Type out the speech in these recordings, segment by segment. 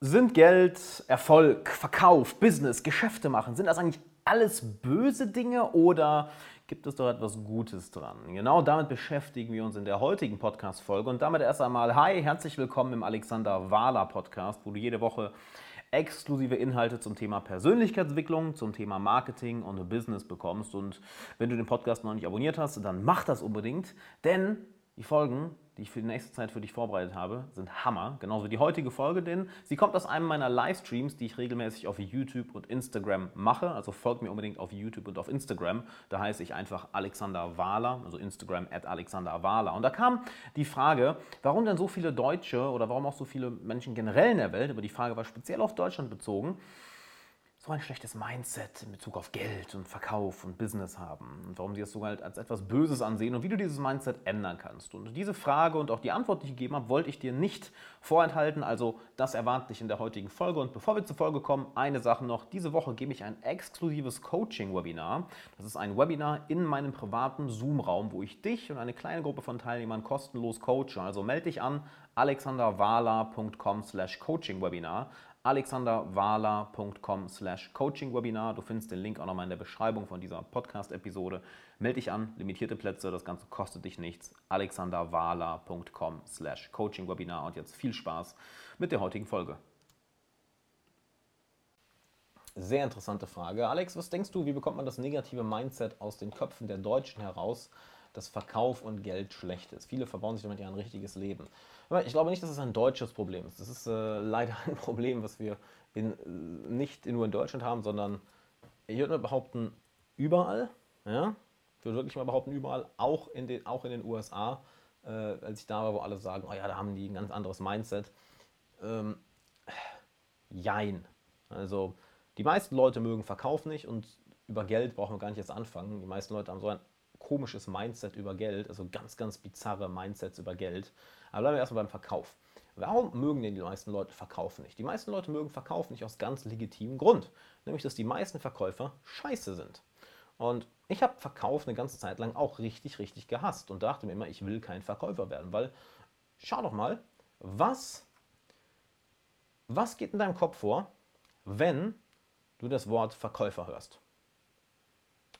Sind Geld, Erfolg, Verkauf, Business, Geschäfte machen, sind das eigentlich alles böse Dinge oder gibt es doch etwas Gutes dran? Genau damit beschäftigen wir uns in der heutigen Podcast-Folge und damit erst einmal, hi, herzlich willkommen im Alexander Wahler Podcast, wo du jede Woche exklusive Inhalte zum Thema Persönlichkeitsentwicklung, zum Thema Marketing und Business bekommst. Und wenn du den Podcast noch nicht abonniert hast, dann mach das unbedingt, denn die Folgen die ich für die nächste Zeit für dich vorbereitet habe, sind Hammer. Genauso wie die heutige Folge, denn sie kommt aus einem meiner Livestreams, die ich regelmäßig auf YouTube und Instagram mache. Also folgt mir unbedingt auf YouTube und auf Instagram. Da heiße ich einfach Alexander Wahler, also Instagram at Alexander Wahler. Und da kam die Frage, warum denn so viele Deutsche oder warum auch so viele Menschen generell in der Welt, aber die Frage war speziell auf Deutschland bezogen, so ein schlechtes Mindset in Bezug auf Geld und Verkauf und Business haben und warum sie es sogar als etwas Böses ansehen und wie du dieses Mindset ändern kannst. Und diese Frage und auch die Antwort, die ich gegeben habe, wollte ich dir nicht vorenthalten. Also das erwartet dich in der heutigen Folge. Und bevor wir zur Folge kommen, eine Sache noch. Diese Woche gebe ich ein exklusives Coaching-Webinar. Das ist ein Webinar in meinem privaten Zoom-Raum, wo ich dich und eine kleine Gruppe von Teilnehmern kostenlos coache. Also melde dich an alexanderwala.com slash coaching-webinar alexanderwahler.com slash coachingwebinar. Du findest den Link auch nochmal in der Beschreibung von dieser Podcast-Episode. Melde dich an, limitierte Plätze, das Ganze kostet dich nichts. alexanderwahler.com slash coachingwebinar. Und jetzt viel Spaß mit der heutigen Folge. Sehr interessante Frage. Alex, was denkst du, wie bekommt man das negative Mindset aus den Köpfen der Deutschen heraus, dass Verkauf und Geld schlecht ist? Viele verbauen sich damit ja ein richtiges Leben. Ich glaube nicht, dass es ein deutsches Problem ist. Das ist äh, leider ein Problem, was wir in, äh, nicht nur in Deutschland haben, sondern ich würde mal behaupten, überall. Ja? Ich würde wirklich mal behaupten, überall, auch in den, auch in den USA, äh, als ich da war, wo alle sagen, oh ja, da haben die ein ganz anderes Mindset. Ähm, jein. Also die meisten Leute mögen Verkauf nicht und über Geld brauchen wir gar nicht jetzt anfangen. Die meisten Leute haben so ein komisches Mindset über Geld, also ganz, ganz bizarre Mindsets über Geld. Aber bleiben wir erstmal beim Verkauf. Warum mögen denn die meisten Leute Verkaufen nicht? Die meisten Leute mögen Verkaufen nicht aus ganz legitimem Grund, nämlich dass die meisten Verkäufer scheiße sind. Und ich habe Verkauf eine ganze Zeit lang auch richtig, richtig gehasst und dachte mir immer, ich will kein Verkäufer werden, weil schau doch mal, was, was geht in deinem Kopf vor, wenn du das Wort Verkäufer hörst?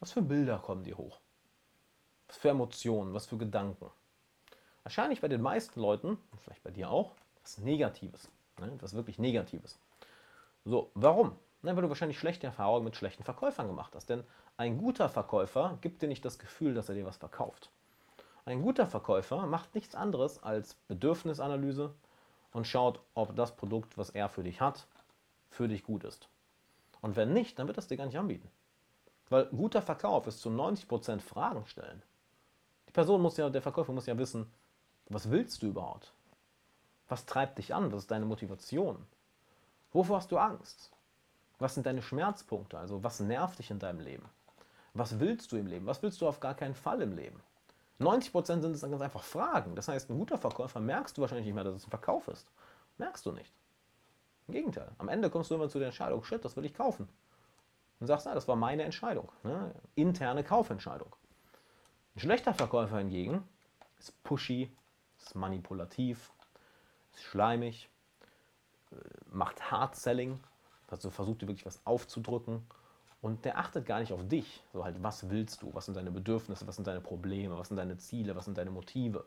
Was für Bilder kommen dir hoch? Was für Emotionen, was für Gedanken? Wahrscheinlich bei den meisten Leuten, vielleicht bei dir auch, was Negatives. Ne? Was wirklich Negatives. So, warum? Na, weil du wahrscheinlich schlechte Erfahrungen mit schlechten Verkäufern gemacht hast. Denn ein guter Verkäufer gibt dir nicht das Gefühl, dass er dir was verkauft. Ein guter Verkäufer macht nichts anderes als Bedürfnisanalyse und schaut, ob das Produkt, was er für dich hat, für dich gut ist. Und wenn nicht, dann wird er es dir gar nicht anbieten. Weil guter Verkauf ist zu 90% Fragen stellen. Person muss ja, der Verkäufer muss ja wissen, was willst du überhaupt? Was treibt dich an? Was ist deine Motivation? Wovor hast du Angst? Was sind deine Schmerzpunkte? Also was nervt dich in deinem Leben? Was willst du im Leben? Was willst du auf gar keinen Fall im Leben? 90% sind es dann ganz einfach Fragen. Das heißt, ein guter Verkäufer merkst du wahrscheinlich nicht mehr, dass es ein Verkauf ist. Merkst du nicht. Im Gegenteil. Am Ende kommst du immer zu der Entscheidung, shit, das will ich kaufen. Und sagst, ja, das war meine Entscheidung. Ne? Interne Kaufentscheidung. Ein schlechter Verkäufer hingegen ist pushy, ist manipulativ, ist schleimig, äh, macht Hard Selling, also versucht dir wirklich was aufzudrücken und der achtet gar nicht auf dich. So halt, was willst du? Was sind deine Bedürfnisse? Was sind deine Probleme? Was sind deine Ziele? Was sind deine Motive?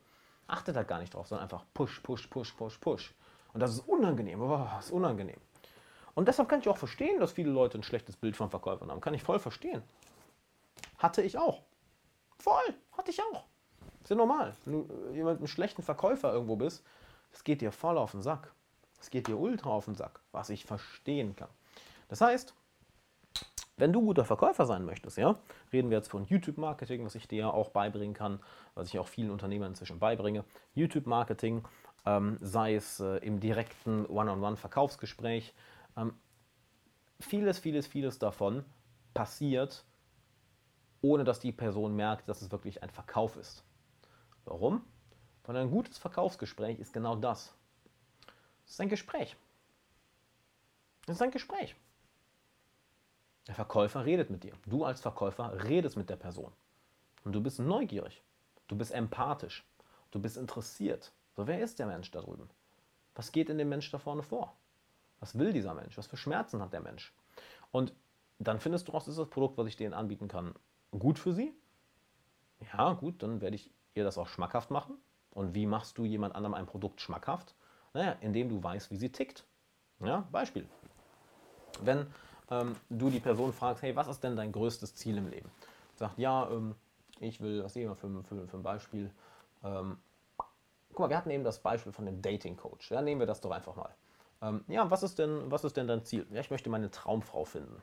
Achtet da gar nicht drauf, sondern einfach push, push, push, push, push. Und das ist unangenehm. Oh, das ist unangenehm. Und deshalb kann ich auch verstehen, dass viele Leute ein schlechtes Bild von Verkäufern haben. Kann ich voll verstehen. Hatte ich auch. Voll. Hatte ich auch. Ist ja normal. Wenn du jemand schlechten Verkäufer irgendwo bist, es geht dir voll auf den Sack. Es geht dir ultra auf den Sack, was ich verstehen kann. Das heißt, wenn du guter Verkäufer sein möchtest, ja, reden wir jetzt von YouTube-Marketing, was ich dir ja auch beibringen kann, was ich auch vielen Unternehmern inzwischen beibringe. YouTube-Marketing, ähm, sei es äh, im direkten One-on-One-Verkaufsgespräch. Ähm, vieles, vieles, vieles davon passiert, ohne dass die Person merkt, dass es wirklich ein Verkauf ist. Warum? Weil ein gutes Verkaufsgespräch ist genau das. Es ist ein Gespräch. Es ist ein Gespräch. Der Verkäufer redet mit dir. Du als Verkäufer redest mit der Person. Und du bist neugierig. Du bist empathisch. Du bist interessiert. So, wer ist der Mensch da drüben? Was geht in dem Mensch da vorne vor? Was will dieser Mensch? Was für Schmerzen hat der Mensch? Und dann findest du raus, ist das Produkt, was ich denen anbieten kann, gut für sie? Ja, gut, dann werde ich ihr das auch schmackhaft machen. Und wie machst du jemand anderem ein Produkt schmackhaft? Naja, indem du weißt, wie sie tickt. Ja, Beispiel. Wenn ähm, du die Person fragst, hey, was ist denn dein größtes Ziel im Leben? Sagt, ja, ähm, ich will, was sehen wir für, für, für ein Beispiel? Ähm, guck mal, wir hatten eben das Beispiel von dem Dating Coach. Ja, nehmen wir das doch einfach mal. Ähm, ja, was ist, denn, was ist denn dein Ziel? Ja, ich möchte meine Traumfrau finden.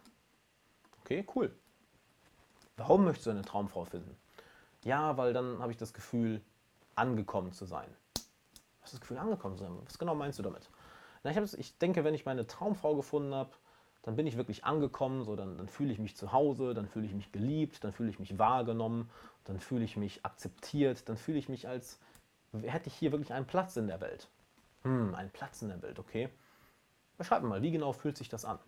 Okay, cool. Warum möchtest du eine Traumfrau finden? Ja, weil dann habe ich das Gefühl, angekommen zu sein. Was ist das Gefühl, angekommen zu sein? Was genau meinst du damit? Na, ich, ich denke, wenn ich meine Traumfrau gefunden habe, dann bin ich wirklich angekommen, so, dann, dann fühle ich mich zu Hause, dann fühle ich mich geliebt, dann fühle ich mich wahrgenommen, dann fühle ich mich akzeptiert, dann fühle ich mich als, hätte ich hier wirklich einen Platz in der Welt. Hm, einen Platz in der Welt, okay. Beschreib mir mal, wie genau fühlt sich das an?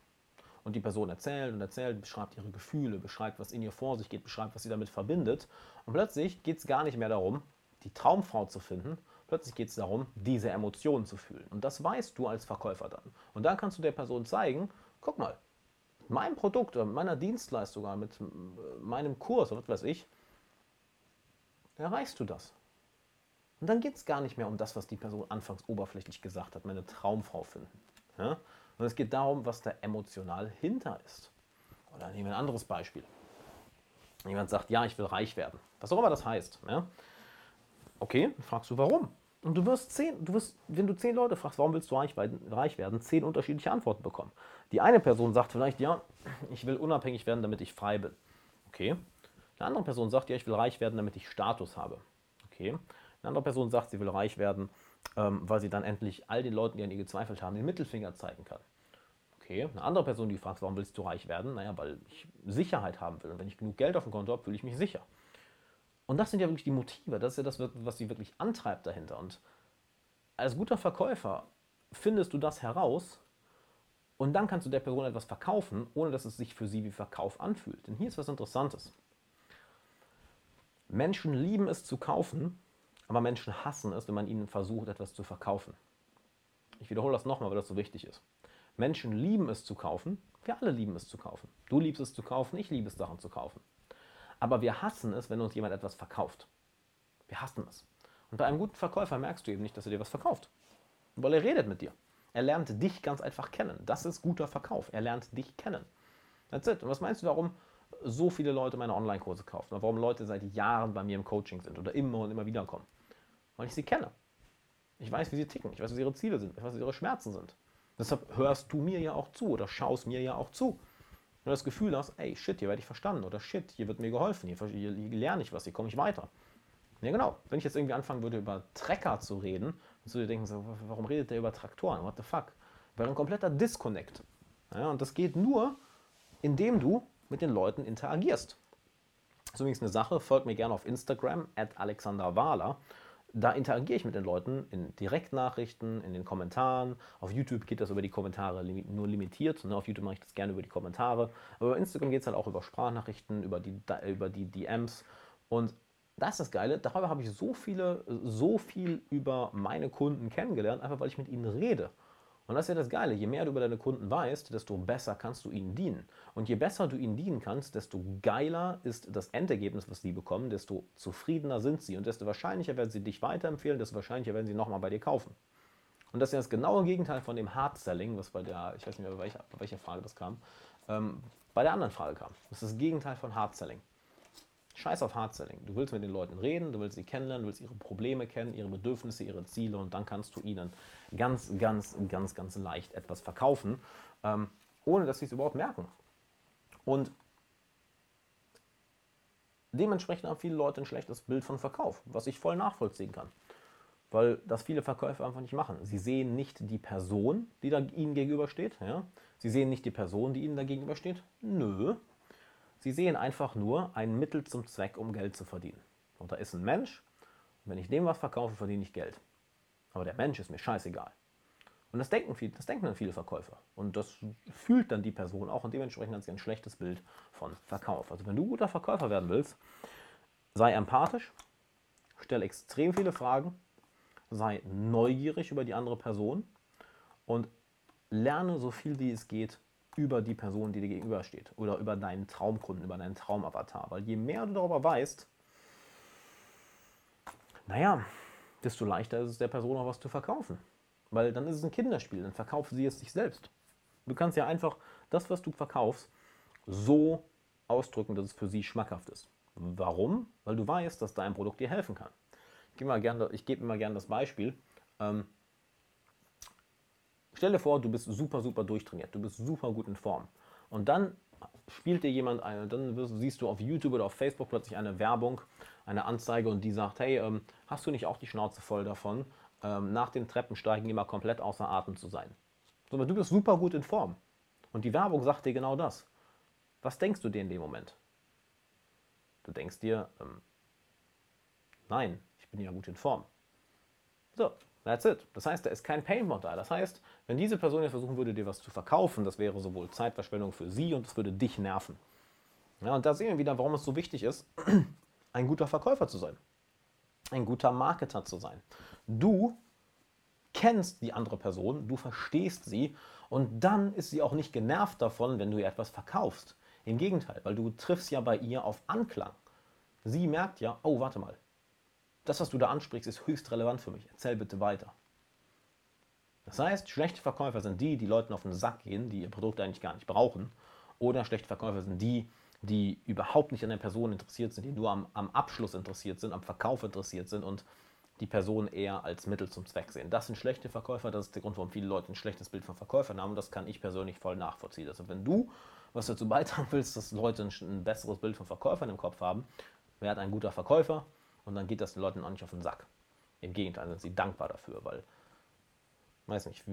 Und die Person erzählt und erzählt, beschreibt ihre Gefühle, beschreibt, was in ihr vor sich geht, beschreibt, was sie damit verbindet. Und plötzlich geht es gar nicht mehr darum, die Traumfrau zu finden, Plötzlich geht es darum, diese Emotionen zu fühlen. Und das weißt du als Verkäufer dann. Und dann kannst du der Person zeigen, guck mal, meinem Produkt oder meiner Dienstleistung oder mit meinem Kurs oder was weiß ich, erreichst du das. Und dann geht es gar nicht mehr um das, was die Person anfangs oberflächlich gesagt hat, meine Traumfrau finden. Ja? Und es geht darum, was da emotional hinter ist. Oder nehmen wir ein anderes Beispiel. Jemand sagt, ja, ich will reich werden. Was auch immer das heißt. Ja? Okay, fragst du, warum? Und du wirst zehn, du wirst, wenn du zehn Leute fragst, warum willst du reich, reich werden, zehn unterschiedliche Antworten bekommen. Die eine Person sagt vielleicht, ja, ich will unabhängig werden, damit ich frei bin. Okay. Eine andere Person sagt, ja, ich will reich werden, damit ich Status habe. Okay. Eine andere Person sagt, sie will reich werden, ähm, weil sie dann endlich all den Leuten, die an ihr gezweifelt haben, den Mittelfinger zeigen kann. Okay. Eine andere Person, die fragt, warum willst du reich werden? Naja, weil ich Sicherheit haben will. Und wenn ich genug Geld auf dem Konto habe, fühle ich mich sicher. Und das sind ja wirklich die Motive, das ist ja das, was sie wirklich antreibt dahinter. Und als guter Verkäufer findest du das heraus und dann kannst du der Person etwas verkaufen, ohne dass es sich für sie wie Verkauf anfühlt. Denn hier ist was Interessantes. Menschen lieben es zu kaufen, aber Menschen hassen es, wenn man ihnen versucht, etwas zu verkaufen. Ich wiederhole das nochmal, weil das so wichtig ist. Menschen lieben es zu kaufen, wir alle lieben es zu kaufen. Du liebst es zu kaufen, ich liebe es, Sachen zu kaufen. Aber wir hassen es, wenn uns jemand etwas verkauft. Wir hassen es. Und bei einem guten Verkäufer merkst du eben nicht, dass er dir was verkauft. Weil er redet mit dir. Er lernt dich ganz einfach kennen. Das ist guter Verkauf. Er lernt dich kennen. That's it. Und was meinst du, warum so viele Leute meine Online-Kurse kaufen? Oder warum Leute seit Jahren bei mir im Coaching sind oder immer und immer wieder kommen? Weil ich sie kenne. Ich weiß, wie sie ticken. Ich weiß, was ihre Ziele sind. Ich weiß, was ihre Schmerzen sind. Deshalb hörst du mir ja auch zu oder schaust mir ja auch zu du das Gefühl hast, ey, shit, hier werde ich verstanden oder shit, hier wird mir geholfen, hier, hier, hier lerne ich was, hier komme ich weiter. Ja, genau. Wenn ich jetzt irgendwie anfangen würde, über Trecker zu reden, würdest du dir denken, so, warum redet der über Traktoren? What the fuck? Wäre ein kompletter Disconnect. Ja, und das geht nur, indem du mit den Leuten interagierst. Das ist übrigens eine Sache, folgt mir gerne auf Instagram, at Alexander Wahler da interagiere ich mit den Leuten in Direktnachrichten, in den Kommentaren. Auf YouTube geht das über die Kommentare nur limitiert. Ne? Auf YouTube mache ich das gerne über die Kommentare. Aber bei Instagram geht es halt auch über Sprachnachrichten, über die, über die DMs. Und das ist das Geile, darüber habe ich so viele, so viel über meine Kunden kennengelernt, einfach weil ich mit ihnen rede. Und das ist ja das Geile. Je mehr du über deine Kunden weißt, desto besser kannst du ihnen dienen. Und je besser du ihnen dienen kannst, desto geiler ist das Endergebnis, was sie bekommen, desto zufriedener sind sie. Und desto wahrscheinlicher werden sie dich weiterempfehlen, desto wahrscheinlicher werden sie nochmal bei dir kaufen. Und das ist ja das genaue Gegenteil von dem Hard Selling, was bei der, ich weiß nicht mehr, bei welcher, bei welcher Frage das kam, ähm, bei der anderen Frage kam. Das ist das Gegenteil von Hard Selling. Scheiß auf Hard-Selling. Du willst mit den Leuten reden, du willst sie kennenlernen, du willst ihre Probleme kennen, ihre Bedürfnisse, ihre Ziele und dann kannst du ihnen ganz, ganz, ganz, ganz leicht etwas verkaufen, ähm, ohne dass sie es überhaupt merken. Und dementsprechend haben viele Leute ein schlechtes Bild von Verkauf, was ich voll nachvollziehen kann. Weil das viele Verkäufer einfach nicht machen. Sie sehen nicht die Person, die da ihnen gegenübersteht. Ja? Sie sehen nicht die Person, die ihnen da gegenübersteht. Nö, Sie sehen einfach nur ein Mittel zum Zweck, um Geld zu verdienen. Und da ist ein Mensch, und wenn ich dem was verkaufe, verdiene ich Geld. Aber der Mensch ist mir scheißegal. Und das denken, viel, das denken dann viele Verkäufer. Und das fühlt dann die Person auch und dementsprechend hat sie ein schlechtes Bild von Verkauf. Also wenn du guter Verkäufer werden willst, sei empathisch, stell extrem viele Fragen, sei neugierig über die andere Person und lerne so viel wie es geht über die Person, die dir gegenübersteht oder über deinen Traumkunden, über deinen Traumavatar. Weil je mehr du darüber weißt, naja, desto leichter ist es der Person auch was zu verkaufen. Weil dann ist es ein Kinderspiel, dann verkauft sie es sich selbst. Du kannst ja einfach das, was du verkaufst, so ausdrücken, dass es für sie schmackhaft ist. Warum? Weil du weißt, dass dein Produkt dir helfen kann. Ich gebe, mal gern, ich gebe gerne das Beispiel. Ähm, stell dir vor, du bist super, super durchtrainiert, du bist super gut in Form. Und dann spielt dir jemand ein, dann siehst du auf YouTube oder auf Facebook plötzlich eine Werbung, eine Anzeige und die sagt, hey, ähm, hast du nicht auch die Schnauze voll davon, ähm, nach dem Treppensteigen immer komplett außer Atem zu sein? Sondern du bist super gut in Form. Und die Werbung sagt dir genau das. Was denkst du dir in dem Moment? Du denkst dir, ähm, nein, ich bin ja gut in Form. So, that's it. Das heißt, da ist kein Painpoint da. Das heißt, wenn diese Person jetzt versuchen würde, dir was zu verkaufen, das wäre sowohl Zeitverschwendung für sie und es würde dich nerven. Ja, und da sehen wir wieder, warum es so wichtig ist, ein guter Verkäufer zu sein. Ein guter Marketer zu sein. Du kennst die andere Person, du verstehst sie und dann ist sie auch nicht genervt davon, wenn du ihr etwas verkaufst. Im Gegenteil, weil du triffst ja bei ihr auf Anklang. Sie merkt ja, oh, warte mal, das, was du da ansprichst, ist höchst relevant für mich. Erzähl bitte weiter. Das heißt, schlechte Verkäufer sind die, die Leuten auf den Sack gehen, die ihr Produkt eigentlich gar nicht brauchen. Oder schlechte Verkäufer sind die, die überhaupt nicht an der Person interessiert sind, die nur am, am Abschluss interessiert sind, am Verkauf interessiert sind und die Person eher als Mittel zum Zweck sehen. Das sind schlechte Verkäufer, das ist der Grund, warum viele Leute ein schlechtes Bild von Verkäufern haben und das kann ich persönlich voll nachvollziehen. Also wenn du was dazu beitragen willst, dass Leute ein, ein besseres Bild von Verkäufern im Kopf haben, wer hat ein guter Verkäufer und dann geht das den Leuten auch nicht auf den Sack. Im Gegenteil, sind sie dankbar dafür, weil weiß nicht,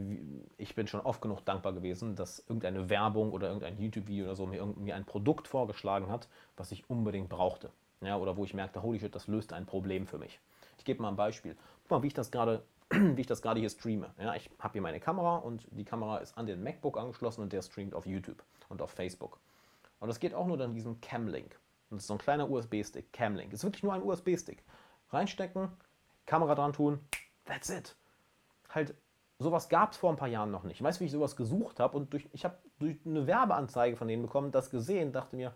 ich bin schon oft genug dankbar gewesen, dass irgendeine Werbung oder irgendein YouTube-Video oder so mir irgendwie ein Produkt vorgeschlagen hat, was ich unbedingt brauchte. Ja, oder wo ich merkte, holy shit, das löst ein Problem für mich. Ich gebe mal ein Beispiel. Guck mal, wie ich das gerade wie ich das gerade hier streame. Ja, ich habe hier meine Kamera und die Kamera ist an den MacBook angeschlossen und der streamt auf YouTube und auf Facebook. Und das geht auch nur dann diesem Camlink. Das ist so ein kleiner USB-Stick, Camlink. Ist wirklich nur ein USB-Stick. Reinstecken, Kamera dran tun, that's it. Halt sowas gab es vor ein paar Jahren noch nicht. Ich weiß, wie ich sowas gesucht habe und durch, ich habe durch eine Werbeanzeige von denen bekommen, das gesehen, dachte mir,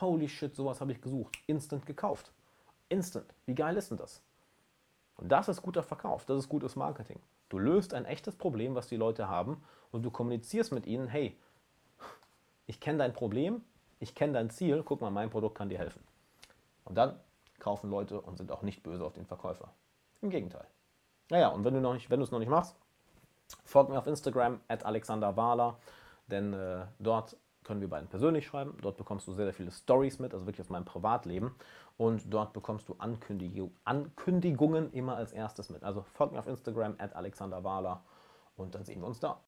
holy shit, sowas habe ich gesucht. Instant gekauft. Instant. Wie geil ist denn das? Und das ist guter Verkauf, das ist gutes Marketing. Du löst ein echtes Problem, was die Leute haben und du kommunizierst mit ihnen, hey, ich kenne dein Problem, ich kenne dein Ziel, guck mal, mein Produkt kann dir helfen. Und dann kaufen Leute und sind auch nicht böse auf den Verkäufer. Im Gegenteil. Naja, und wenn du es noch nicht machst, Folgt mir auf Instagram, at Alexander Wahler, denn äh, dort können wir beiden persönlich schreiben. Dort bekommst du sehr, sehr viele Stories mit, also wirklich aus meinem Privatleben. Und dort bekommst du Ankündig Ankündigungen immer als erstes mit. Also folgt mir auf Instagram, at Alexander Wahler, und dann sehen wir uns da.